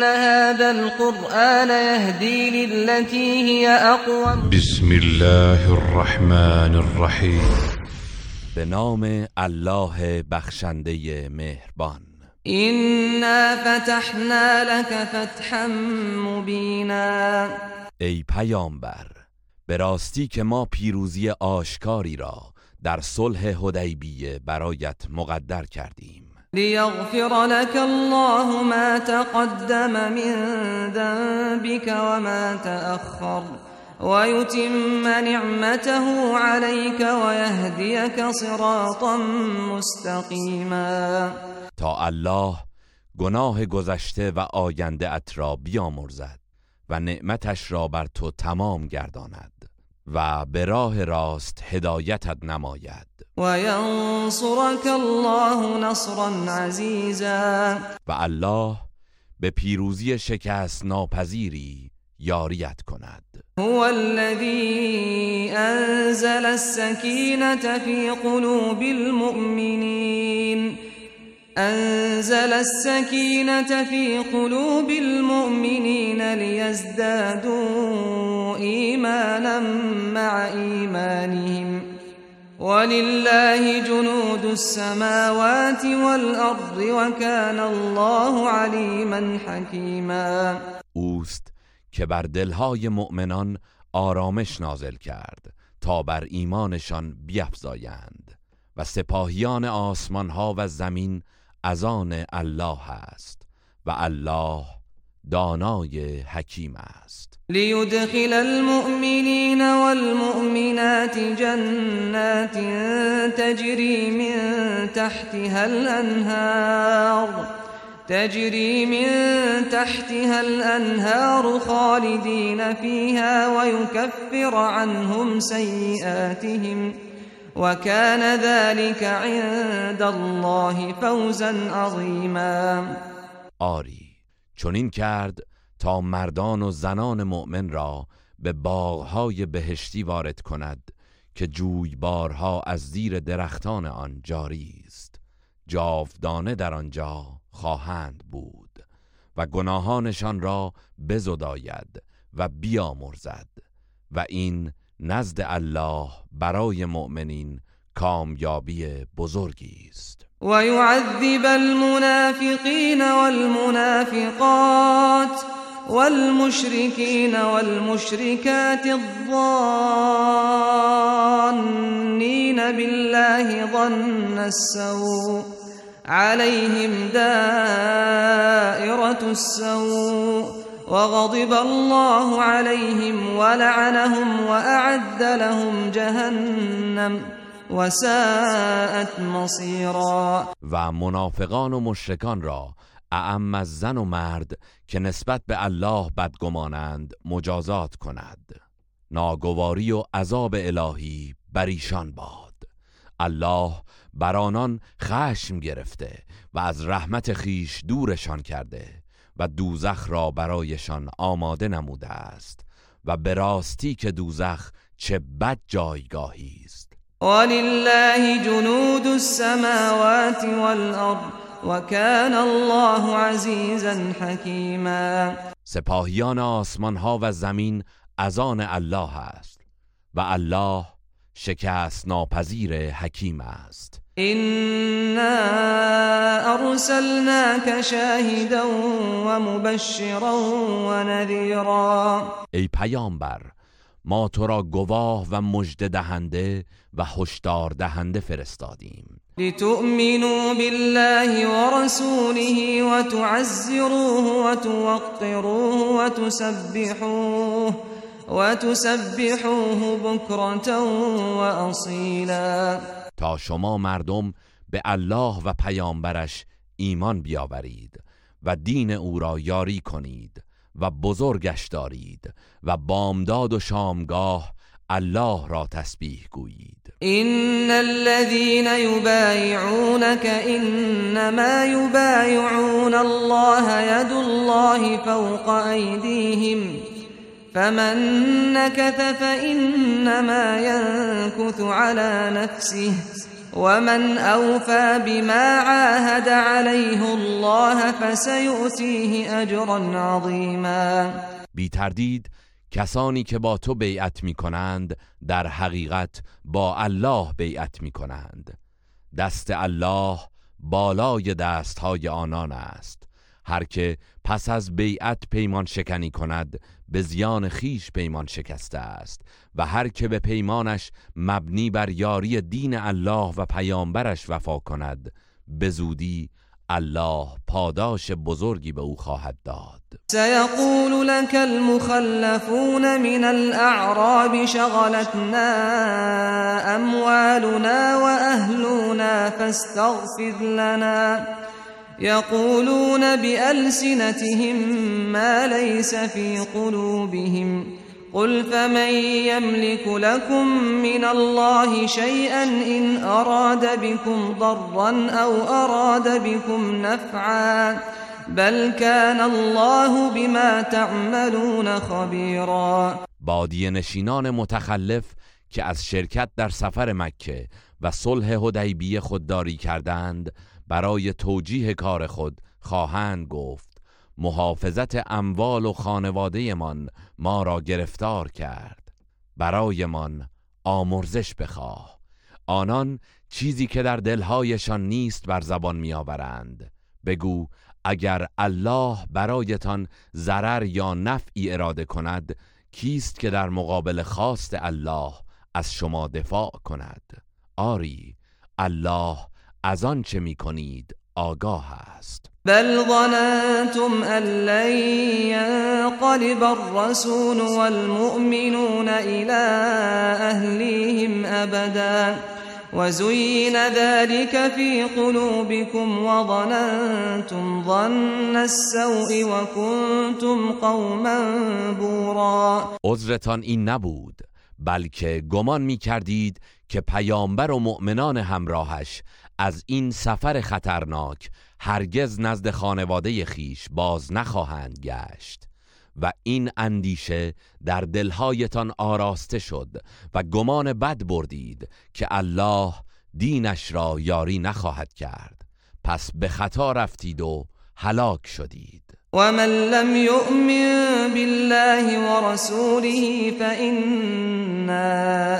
إن هذا القرآن يهدي للتي هي أقوم. بسم الله الرحمن الرحیم به نام الله بخشنده مهربان. إنا فتحنا لك فتحا مبینا. ای پیامبر به راستی که ما پیروزی آشکاری را در صلح حدیبیه برایت مقدر کردیم. ليغفر لك الله ما تقدم من ذنبك وما تأخر ويتم نعمته عليك ويهديك صراطا مستقيما. تا الله گناه گذشته و آینده ات را بیامرزد و نعمتش را بر تو تمام گرداند. و به راه راست هدایتت نماید. وينصرك الله نصرا عزيزا و الله به پیروزی شکست ناپذیری یاریت کند. هو الذي أنزل السكينة في قلوب المؤمنين أنزل السكينة في قلوب المؤمنين ليزدادوا إيمانا مع إيمانهم. ولله جنود السماوات والأرض وكان الله عليما حكيما. اوست که بر دلهای مؤمنان آرامش نازل کرد تا بر ایمانشان بیفزایند و سپاهیان آسمانها و زمین از آن الله است و الله دانای حکیم است. ليدخل المؤمنين والمؤمنات جنات تجري من تحتها الأنهار تجري من تحتها الأنهار خالدين فيها ويكفر عنهم سيئاتهم وكان ذلك عند الله فوزا عظيما. آری چنین کرد تا مردان و زنان مؤمن را به باغهای بهشتی وارد کند که جویبارها از زیر درختان آن جاری است جاودانه در آنجا خواهند بود و گناهانشان را بزداید و بیامرزد و این نزد الله برای مؤمنین کامیابی بزرگی است. ويعذب المنافقين والمنافقات والمشركين والمشركات الظانين بالله ظن السوء عليهم دائرة السوء وغضب الله عليهم ولعنهم وأعد لهم جهنم وساءت مصيرا. و منافقان و مشرکان را اعم از زن و مرد که نسبت به الله بدگمانند مجازات کند. ناگواری و عذاب الهی بر ایشان باد. الله بر آنان خشم گرفته و از رحمت خیش دورشان کرده. و دوزخ را برایشان آماده نموده است و به راستی که دوزخ چه بد جایگاهی است. ولله جنود السماوات والأرض وكان الله عزيزا حكيما سپاهیان آسمان ها و زمین از آن الله است و الله شکست ناپذیر حکیم است. إنا أرسلناك شاهدا ومبشرا ونذيرا. ای پیامبر ما تو را گواه و مژده دهنده و هشدار دهنده فرستادیم. لتؤمنوا بالله ورسوله وتعزروه وتوقروه وتسبحوه وتسبحوه بكرة وأصيلا. تا شما مردم به الله و پیامبرش ایمان بیاورید و دین او را یاری کنید و بزرگش دارید و بامداد و شامگاه الله را تسبیح گویید. إن الذين يبايعونك إنما يبايعون الله يد الله فوق أيديهم فمن نكث فإنما ينكث على نفسه ومن أوفى بما عاهد عليه الله فسيؤتيه أجرا عظيما. بی تردید کسانی که با تو بیعت می کنند در حقیقت با الله بیعت می کنند دست الله بالای دستهای آنان است. هر که پس از بیعت پیمان شکنی کند به زیان خیش پیمان شکسته است و هر که به پیمانش مبنی بر یاری دین الله و پیامبرش وفا کند به زودی الله پاداش بزرگی به او خواهد داد. سيقول لك المخلفون من الأعراب شغلتنا أموالنا وأهلنا فاستغفر لنا. يقولون بألسنتهم ما ليس في قلوبهم. قل فمن يملك لكم من الله شيئا إن أراد بكم ضرا أو أراد بكم نفعا. بل كان الله بما تعملون خبيرا. بادیه نشینان متخلف که از شرکت در سفر مکه و صلح حدیبیه خودداری کردند برای توجیه کار خود خواهند گفت. محافظت اموال و خانوادهمان ما را گرفتار کرد. برایمان آمرزش بخواه. آنان چیزی که در دلهایشان نیست بر زبان میآورند. بگو اگر الله برایتان ضرر یا نفعی اراده کند کیست که در مقابل خواست الله از شما دفاع کند؟ آری الله از آن چه می کنید آگاه است. بل ظننتم أن لن ينقلب الرسول والمؤمنون إلى أهليهم أبدا وزين ذلك في قلوبكم وظننتم ظن السوء وكنتم قوما بورا. عذرتان این نبود بلکه گمان می کردید که پیامبر و مؤمنان همراهش از این سفر خطرناک هرگز نزد خانواده خیش باز نخواهند گشت و این اندیشه در دلهایتان آراسته شد و گمان بد بردید که الله دینش را یاری نخواهد کرد. پس به خطا رفتید و هلاک شدید. ومن لم يؤمن بالله ورسوله فإنا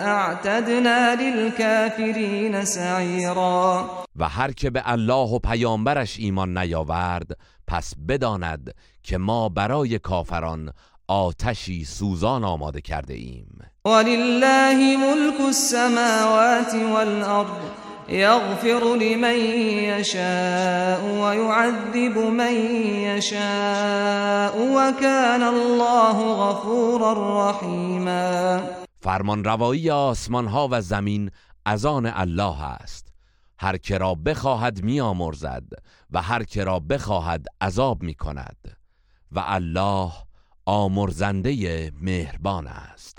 اعتدنا للكافرين سعيرا. و هر که به الله و پیامبرش ایمان نیاورد پس بداند که ما برای کافران آتشی سوزان آماده کرده ایم. ولله ملك السماوات والأرض يغفر لمن يشاء ويعذب من يشاء وكان الله غفورا رحيما. فرمان روایی آسمان ها و زمین از آن الله است. هر که را بخواهد میامرزد و هر که را بخواهد عذاب می کند و الله آمرزنده مهربان است.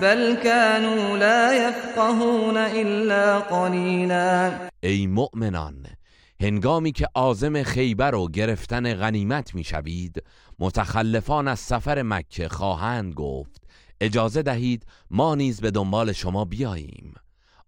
بل كانوا لا يفقهون إلا قليلا. ای مؤمنان هنگامی که عازم خیبر و گرفتن غنیمت می‌شوید متخلفان از سفر مکه خواهند گفت اجازه دهید ما نیز به دنبال شما بیاییم.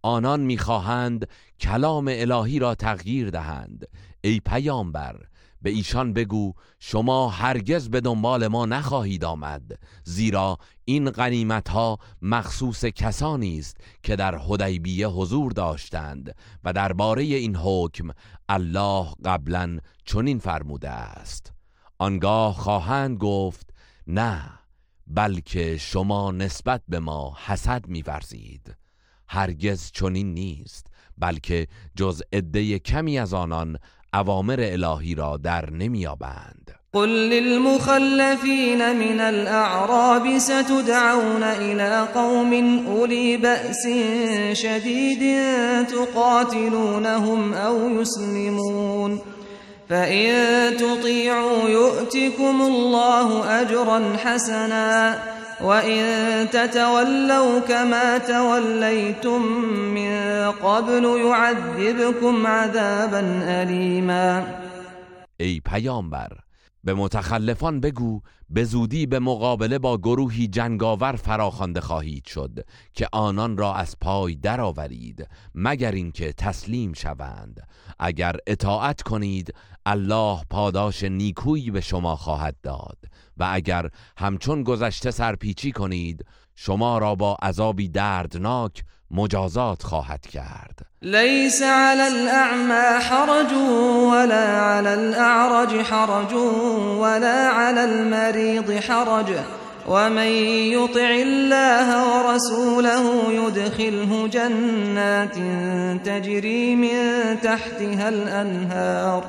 آنان می‌خواهند کلام الهی را تغییر دهند. ای پیامبر به ایشان بگو شما هرگز به دنبال ما نخواهید آمد. زیرا این غنیمت ها مخصوص کسانی است که در حدیبیه حضور داشتند و درباره این حکم الله قبلا چنین فرموده است. آنگاه خواهند گفت نه بلکه شما نسبت به ما حسد میورزید. هرگز چنین نیست بلکه جز عده کمی از آنان اوامر الهی را در نمیابند قل للمخلفين من الأعراب ستدعون إلى قوم أولي بأس شديد تقاتلونهم أو يسلمون. فإن تطيعوا يؤتكم الله أجرا حسنا. وإن تتولوا كما توليتم من قبل يعذبكم عذابا أليما. ای پیامبر به متخلفان بگو به زودی به مقابله با گروهی جنگاور فراخوانده خواهید شد که آنان را از پای درآورید مگر اینکه تسلیم شوند. اگر اطاعت کنید الله پاداش نیکویی به شما خواهد داد. و اگر همچون گذشته سرپیچی کنید شما را با عذابی دردناک مجازات خواهد کرد. ليس على الأعمى حرج ولا على الأعرج حرج ولا على المريض حرج. ومن يطع الله ورسوله يدخله جنات تجري من تحتها الأنهار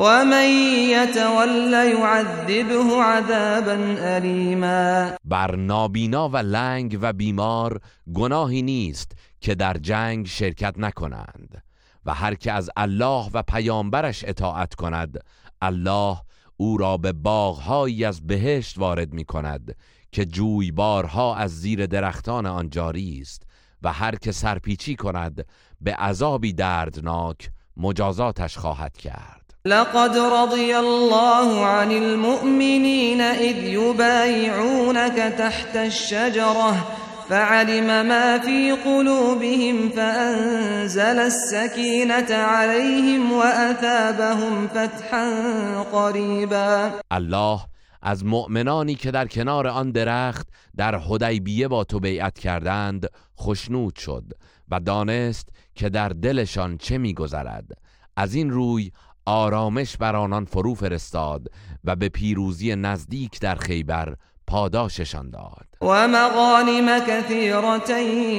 ومن يتول يعذبه عذابا أليما. بر نابینا و لنگ و بیمار گناهی نیست که در جنگ شرکت نکنند و هر که از الله و پیامبرش اطاعت کند الله او را به باغهایی از بهشت وارد می کند که جویبارها از زیر درختان آن جاری است و هر که سرپیچی کند به عذابی دردناک مجازاتش خواهد کرد. لقد رضي الله عن المؤمنين إذ يبايعونك تحت الشجرة فعلم ما في قلوبهم فأنزل السكينة عليهم وأثابهم فتحا قريبا. الله از مؤمنانی که در کنار آن درخت در حدیبیه با تو بیعت کردند خشنود شد و دانست که در دلشان چه میگذرد. از این روی آرامش بر آنان فرو فرستاد و به پیروزی نزدیک در خیبر پاداششان داد. و مغانم كثيرة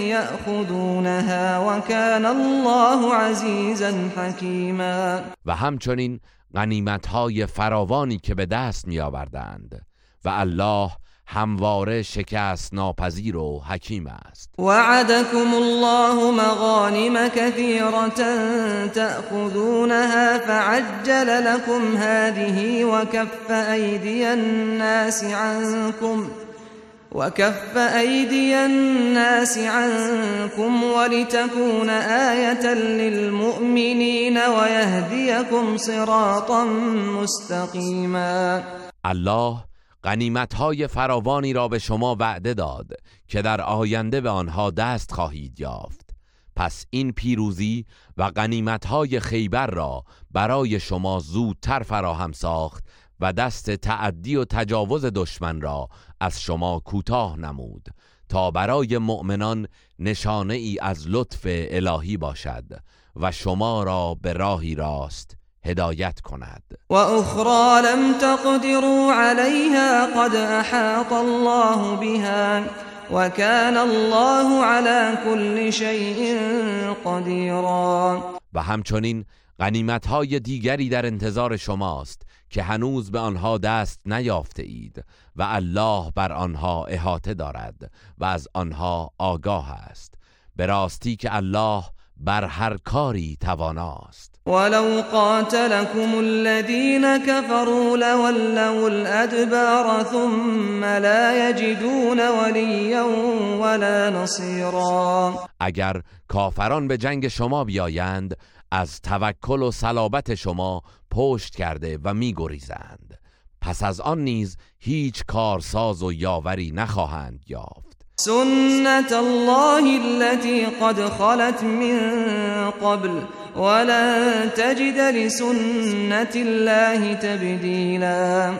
يأخذونها وكان الله عزیزا حکیما. و همچنین غنیمتهای فراوانی که به دست می آوردند و الله همواره شکست ناپذیر و حکیم است. وعدكم الله مغانم كثيرة تأخذونها فعجل لكم هذه وكف أيدي الناس عنكم وكف أيدي الناس عنكم ولتكون آية للمؤمنين ويهديكم صراطا مستقيما الله غنیمت های فراوانی را به شما وعده داد که در آینده به آنها دست خواهید یافت. پس این پیروزی و غنیمت های خیبر را برای شما زودتر فراهم ساخت و دست تعدی و تجاوز دشمن را از شما کوتاه نمود تا برای مؤمنان نشانه ای از لطف الهی باشد و شما را به راهی راست هدایت کند. و اخرى لم تقدروا عليها قد احاط الله بها وكان الله على كل شيء قديرا و همچنین غنیمت های دیگری در انتظار شماست که هنوز به آنها دست نیافته اید و الله بر آنها احاطه دارد و از آنها آگاه است. به راستی که الله بر هر کاری تواناست. ولو قاتلكم الذين كفروا لولوا الأدبار ثم لا يجدون وليا ولا نصيرا. اگر کافران به جنگ شما بیایند از توکل و صلابت شما پشت کرده و میگریزند. پس از آن نیز هیچ کارساز و یاوری نخواهند یافت. سنت الله التي قد خلت من قبل. ولن تجد لسنت الله تبدیلا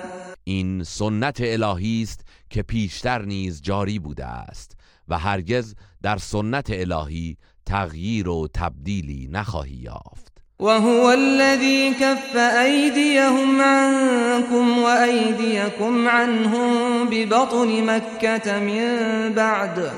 این سنت الهی است که پیشتر نیز جاری بوده است و هرگز در سنت الهی تغییر و تبدیلی نخواهی یافت. وهو الذي كف أيديهم عنكم وأيديكم عنهم ببطن مكة من بعد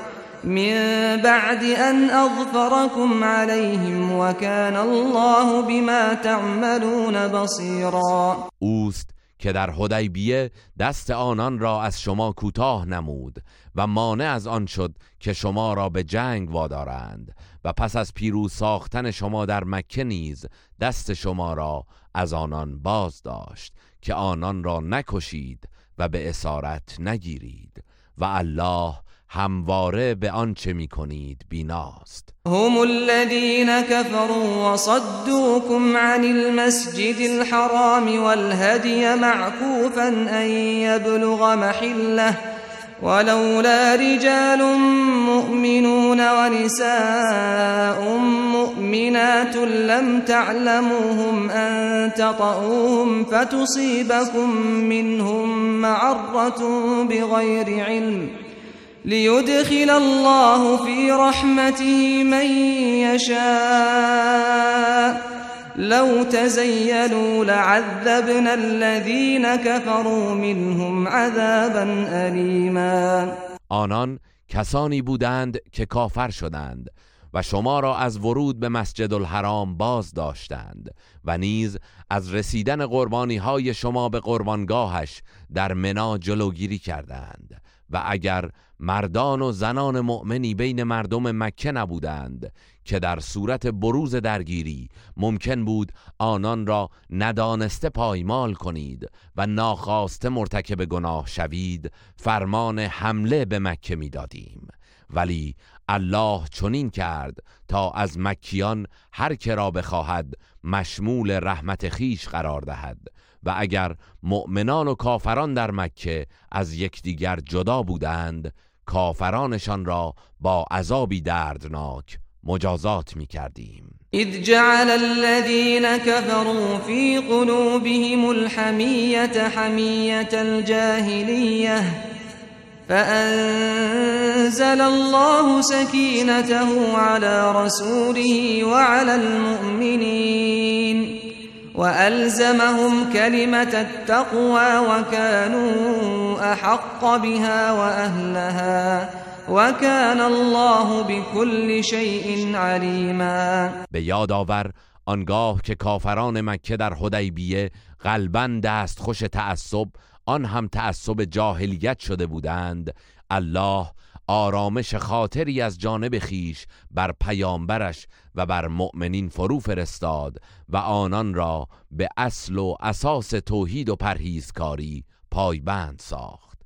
من بعد أن أظفركم عليهم وكان الله بما تعملون بصيرا. اوست که در حدیبیه دست آنان را از شما کوتاه نمود و مانع از آن شد که شما را به جنگ وادارند و پس از پیروز ساختن شما در مکه نیز دست شما را از آنان باز داشت که آنان را نکشید و به اسارت نگیرید و الله همواره به آنچه می کنید بیناست. هم الذين كفروا وصدوكم عن المسجد الحرام والهدي معكوفا أن يبلغ محله ولولا رجال مؤمنون ونساء مؤمنات لم تعلموهم أن تطؤوهم فتصيبكم منهم معرة بغير علم. ليدخل الله في رحمته من يشاء. لو تزيلوا لعذبنا الذين كفروا منهم عذابا أليما. آنان کسانی بودند که کافر شدند و شما را از ورود به مسجد الحرام باز داشتند و نیز از رسیدن قربانی های شما به قربانگاهش در منا جلوگیری کردند. و اگر مردان و زنان مؤمنی بین مردم مکه نبودند که در صورت بروز درگیری ممکن بود آنان را ندانسته پایمال کنید و ناخواسته مرتکب گناه شوید فرمان حمله به مکه می‌دادیم. ولی الله چنین کرد تا از مکیان هر که را بخواهد مشمول رحمت خیش قرار دهد. و اگر مؤمنان و کافران در مکه از یکدیگر جدا بودند کافرانشان را با عذابی دردناک مجازات می کردیم إذ جعل الذين كفروا في قلوبهم الحمية حمية الجاهلية فأنزل الله سكينته على رسوله وعلى المؤمنين وألزمهم كلمة التقوى وكانوا أحق بها وأهلها وكان الله بكل شيء عليما. به یاد آور آنگاه که کافران مکه در حدیبیه قلبا دست خوش تعصب آن هم تعصب جاهلیت شده بودند الله آرامش خاطری از جانب خیش بر پیامبرش و بر مؤمنین فرو فرستاد و آنان را به اصل و اساس توحید و پرهیزکاری پایبند ساخت.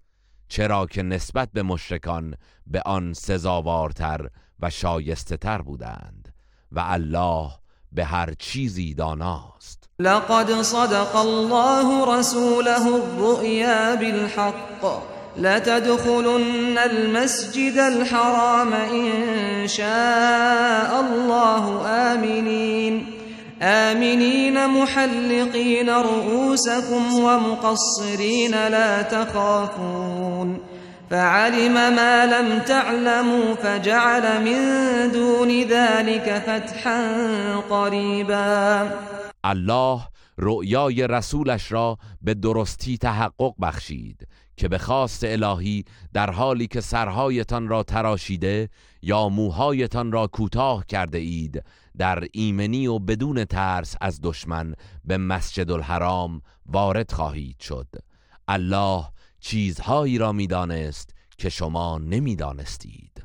چرا که نسبت به مشرکان به آن سزاوارتر و شایسته تر بودند و الله به هر چیزی داناست. لقد صدق الله رسوله الرؤيا بالحق. لتدخلن المسجد الحرام إن شاء الله آمنين. آمنين محلقين رؤوسكم ومقصرين لا تخافون. فعلم ما لم تعلموا فجعل من دون ذلك فتحا قريبا. الله رؤیای رسولش را به درستی تحقق بخشید. که به خواست الهی در حالی که سرهایتان را تراشیده یا موهایتان را کوتاه کرده اید در ایمنی و بدون ترس از دشمن به مسجد الحرام وارد خواهید شد. الله چیزهایی را می‌دانست که شما نمی‌دانستید.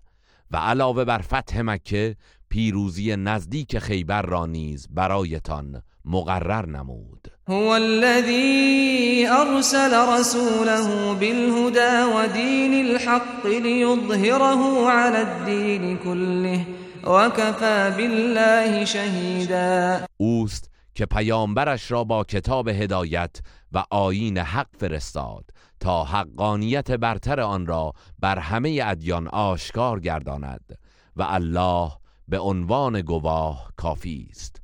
و علاوه بر فتح مکه پیروزی نزدیک خیبر را نیز برایتان مقرر نمود. هو الذي أرسل رسوله بالهدى ودين الحق ليظهره على الدين كله وكفى بالله شهيدا. اوست که پیامبرش را با کتاب هدایت و آیین حق فرستاد تا حقانیت برتر آن را بر همه ادیان آشکار گرداند و الله به عنوان گواه کافی است.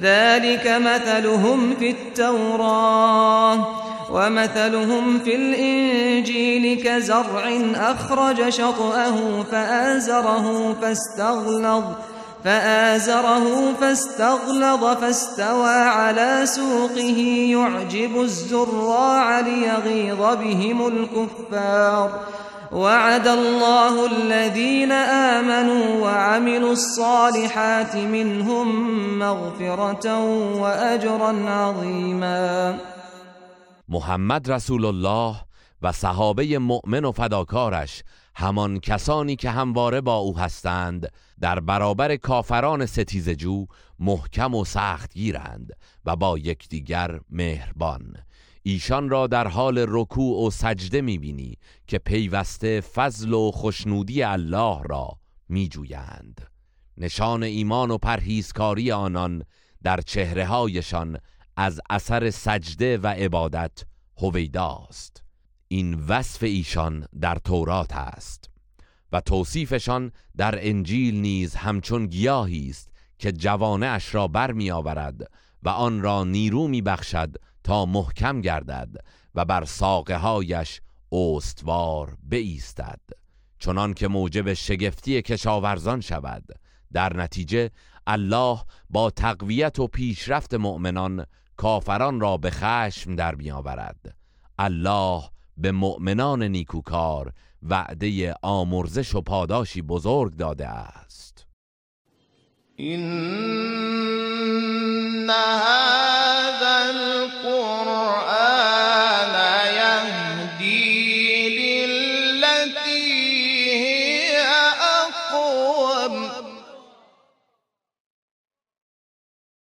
ذلك مثلهم في التوراة ومثلهم في الإنجيل كزرع أخرج شطأه فآزره فاستغلظ فآزره فاستغلظ فاستوى على سوقه يعجب الزراع ليغيظ بهم الكفار وعد الله الذين آمنوا وعملوا الصالحات منهم مغفرة وأجرا عظيما. محمد رسول الله و صحابه مؤمن و فداکارش همان کسانی که همواره با او هستند در برابر کافران ستیزجو محکم و سخت گیرند و با یکدیگر مهربان. ایشان را در حال رکوع و سجده می‌بینی که پیوسته فضل و خوشنودی الله را میجویند. نشان ایمان و پرهیزکاری آنان در چهره هایشان از اثر سجده و عبادت هویداست. این وصف ایشان در تورات است و توصیفشان در انجیل نیز همچون گیاهی است که جوانه اش را بر می آورد و آن را نیرو می بخشد تا محکم گردد و بر ساقه هایش استوار بایستد. چنان که موجب شگفتی کشاورزان شود در نتیجه الله با تقویت و پیشرفت مؤمنان کافران را به خشم در میآورد الله به مؤمنان نیکوکار وعده آمرزش و پاداشی بزرگ داده است. این